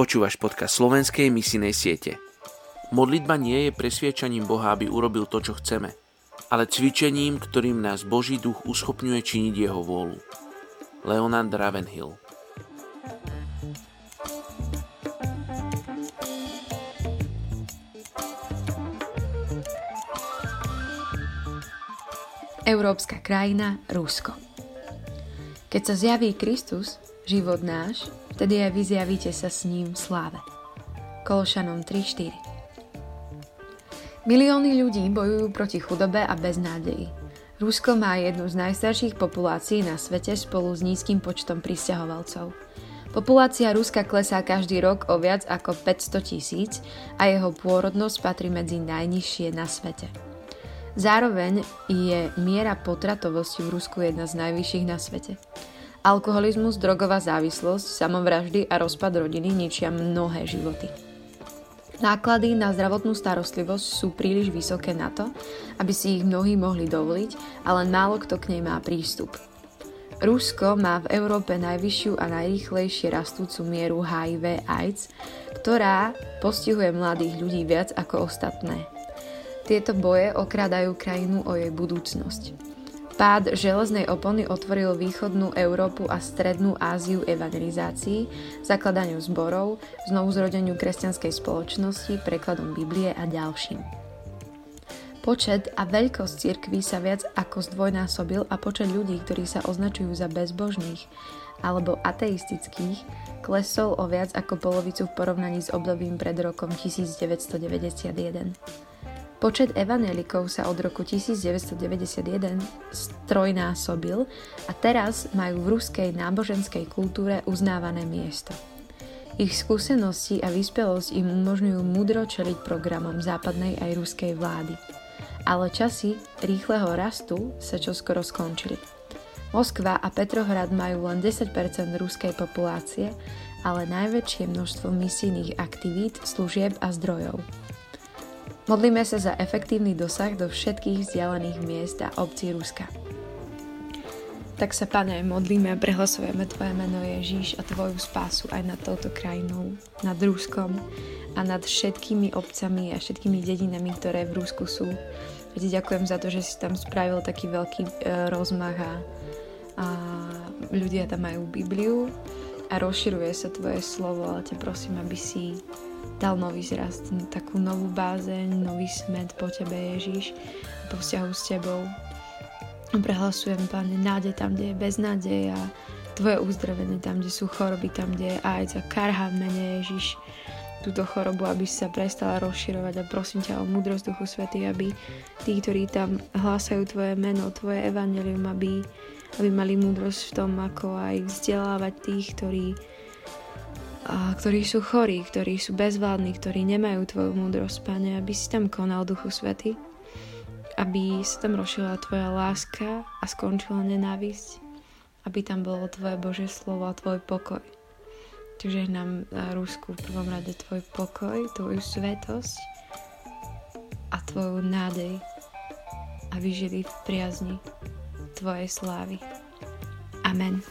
Počúvaš podcast slovenskej misijnej siete. Modlitba nie je presviečaním Boha, aby urobil to, čo chceme, ale cvičením, ktorým nás Boží duch uschopňuje činiť jeho vôľu. Leonard Ravenhill Európska krajina Rusko. Keď sa zjaví Kristus, život náš, vtedy aj vy zjavíte sa s ním v sláve. Kološanom 3.4 Milióny ľudí bojujú proti chudobe a beznádeji. Rusko má jednu z najstarších populácií na svete spolu s nízkym počtom pristahovalcov. Populácia Ruska klesá každý rok o viac ako 500 tisíc a jeho pôrodnosť patrí medzi najnižšie na svete. Zároveň je miera potratovosti v Rusku jedna z najvyšších na svete. Alkoholizmus, drogová závislosť, samovraždy a rozpad rodiny ničia mnohé životy. Náklady na zdravotnú starostlivosť sú príliš vysoké na to, aby si ich mnohí mohli dovoliť, ale málo kto k nej má prístup. Rusko má v Európe najvyššiu a najrýchlejšie rastúcu mieru HIV AIDS, ktorá postihuje mladých ľudí viac ako ostatné. Tieto boje okrádajú krajinu o jej budúcnosť. Pád železnej opony otvoril východnú Európu a strednú Áziu evangelizácii, zakladaniu zborov, znovu zrodeniu kresťanskej spoločnosti, prekladom Biblie a ďalším. Počet a veľkosť cirkví sa viac ako zdvojnásobil a počet ľudí, ktorí sa označujú za bezbožných alebo ateistických, klesol o viac ako polovicu v porovnaní s obdobím pred rokom 1991. Počet evanelikov sa od roku 1991 strojnásobil a teraz majú v ruskej náboženskej kultúre uznávané miesto. Ich skúsenosti a vyspelosť im umožňujú mudro čeliť programom západnej aj ruskej vlády. Ale časy rýchleho rastu sa čoskoro skončili. Moskva a Petrohrad majú len 10% ruskej populácie, ale najväčšie množstvo misijných aktivít, služieb a zdrojov. Modlíme sa za efektívny dosah do všetkých vzdialených miest a obcí Ruska. Tak sa, Pane, modlíme a prehlasujeme Tvoje meno Ježíš a Tvoju spásu aj nad touto krajinou, nad Ruskom a nad všetkými obcami a všetkými dedinami, ktoré v Rusku sú. A ti ďakujem za to, že si tam spravil taký veľký e, rozmach a, a ľudia tam majú Bibliu a rozširuje sa Tvoje slovo, ale ťa prosím, aby si dal nový zrast, takú novú bázeň, nový smet po Tebe, Ježiš, po vzťahu s Tebou. Prehlasujem, Pane, nádej tam, kde je beznádej a Tvoje uzdravenie tam, kde sú choroby, tam, kde je AIDS a karha v mene Ježiš túto chorobu, aby sa prestala rozširovať a prosím ťa o múdrosť Duchu Svety, aby tí, ktorí tam hlásajú Tvoje meno, Tvoje evanelium, aby aby mali múdrosť v tom, ako aj vzdelávať tých, ktorí, ktorí sú chorí, ktorí sú bezvládni, ktorí nemajú Tvoju múdrosť, Pane, aby si tam konal Duchu Svety, aby sa tam rozšila Tvoja láska a skončila nenávisť, aby tam bolo Tvoje Božie slovo a Tvoj pokoj. Takže nám na Rusku v prvom rade Tvoj pokoj, Tvoju svetosť a Tvoju nádej, aby žili v priazni Tvojej slávy. Amen.